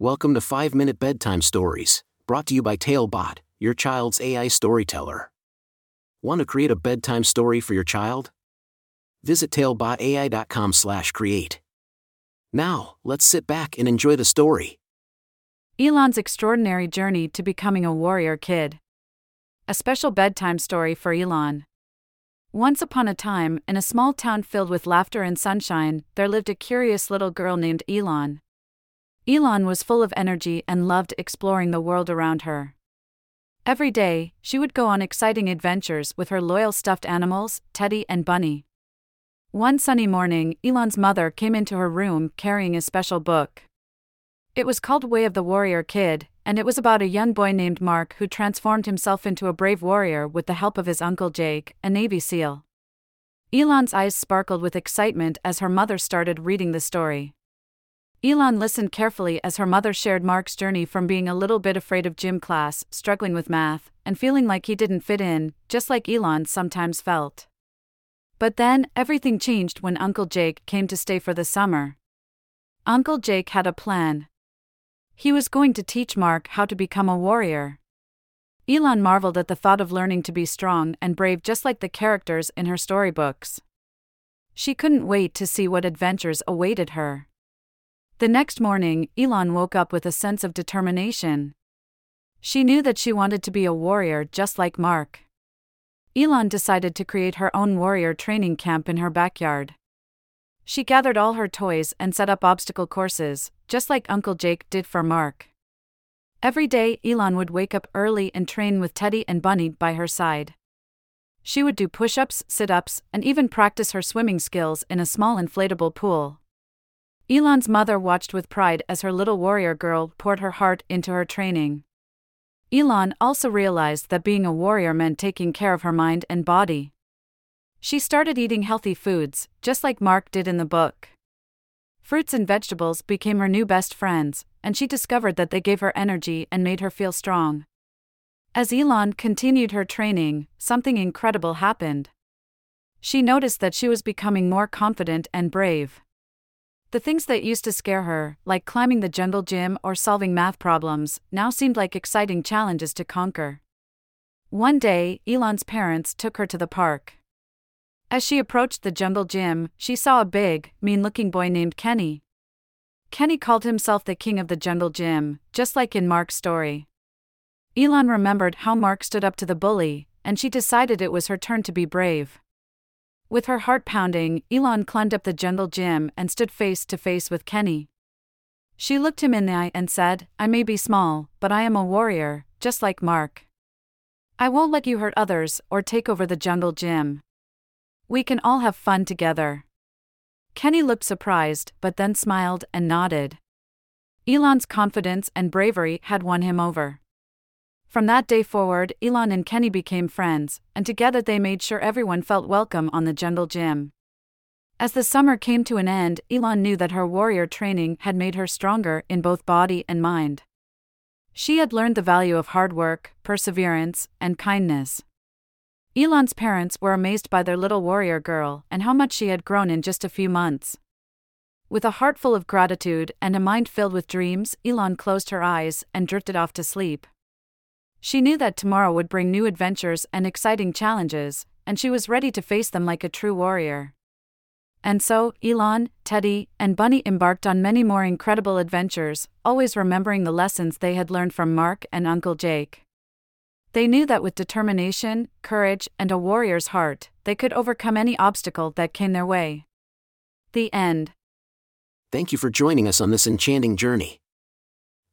Welcome to 5 Minute Bedtime Stories, brought to you by Talebot, your child's AI storyteller. Want to create a bedtime story for your child? Visit talebotai.com/create. Now, let's sit back and enjoy the story. Elon's extraordinary journey to becoming a warrior kid. A special bedtime story for Elon. Once upon a time, in a small town filled with laughter and sunshine, there lived a curious little girl named Elon. Elon was full of energy and loved exploring the world around her. Every day, she would go on exciting adventures with her loyal stuffed animals, Teddy and Bunny. One sunny morning, Elon's mother came into her room carrying a special book. It was called Way of the Warrior Kid, and it was about a young boy named Mark who transformed himself into a brave warrior with the help of his uncle Jake, a Navy SEAL. Elon's eyes sparkled with excitement as her mother started reading the story. Elon listened carefully as her mother shared Mark's journey from being a little bit afraid of gym class, struggling with math, and feeling like he didn't fit in, just like Elon sometimes felt. But then, everything changed when Uncle Jake came to stay for the summer. Uncle Jake had a plan. He was going to teach Mark how to become a warrior. Elon marveled at the thought of learning to be strong and brave just like the characters in her storybooks. She couldn't wait to see what adventures awaited her. The next morning, Elon woke up with a sense of determination. She knew that she wanted to be a warrior just like Mark. Elon decided to create her own warrior training camp in her backyard. She gathered all her toys and set up obstacle courses, just like Uncle Jake did for Mark. Every day, Elon would wake up early and train with Teddy and Bunny by her side. She would do push ups, sit ups, and even practice her swimming skills in a small inflatable pool. Elon's mother watched with pride as her little warrior girl poured her heart into her training. Elon also realized that being a warrior meant taking care of her mind and body. She started eating healthy foods, just like Mark did in the book. Fruits and vegetables became her new best friends, and she discovered that they gave her energy and made her feel strong. As Elon continued her training, something incredible happened. She noticed that she was becoming more confident and brave. The things that used to scare her, like climbing the jungle gym or solving math problems, now seemed like exciting challenges to conquer. One day, Elon's parents took her to the park. As she approached the jungle gym, she saw a big, mean looking boy named Kenny. Kenny called himself the king of the jungle gym, just like in Mark's story. Elon remembered how Mark stood up to the bully, and she decided it was her turn to be brave. With her heart pounding, Elon climbed up the jungle gym and stood face to face with Kenny. She looked him in the eye and said, I may be small, but I am a warrior, just like Mark. I won't let you hurt others or take over the jungle gym. We can all have fun together. Kenny looked surprised, but then smiled and nodded. Elon's confidence and bravery had won him over. From that day forward, Elon and Kenny became friends, and together they made sure everyone felt welcome on the jungle gym. As the summer came to an end, Elon knew that her warrior training had made her stronger in both body and mind. She had learned the value of hard work, perseverance, and kindness. Elon's parents were amazed by their little warrior girl and how much she had grown in just a few months. With a heart full of gratitude and a mind filled with dreams, Elon closed her eyes and drifted off to sleep. She knew that tomorrow would bring new adventures and exciting challenges, and she was ready to face them like a true warrior. And so, Elon, Teddy, and Bunny embarked on many more incredible adventures, always remembering the lessons they had learned from Mark and Uncle Jake. They knew that with determination, courage, and a warrior's heart, they could overcome any obstacle that came their way. The end. Thank you for joining us on this enchanting journey.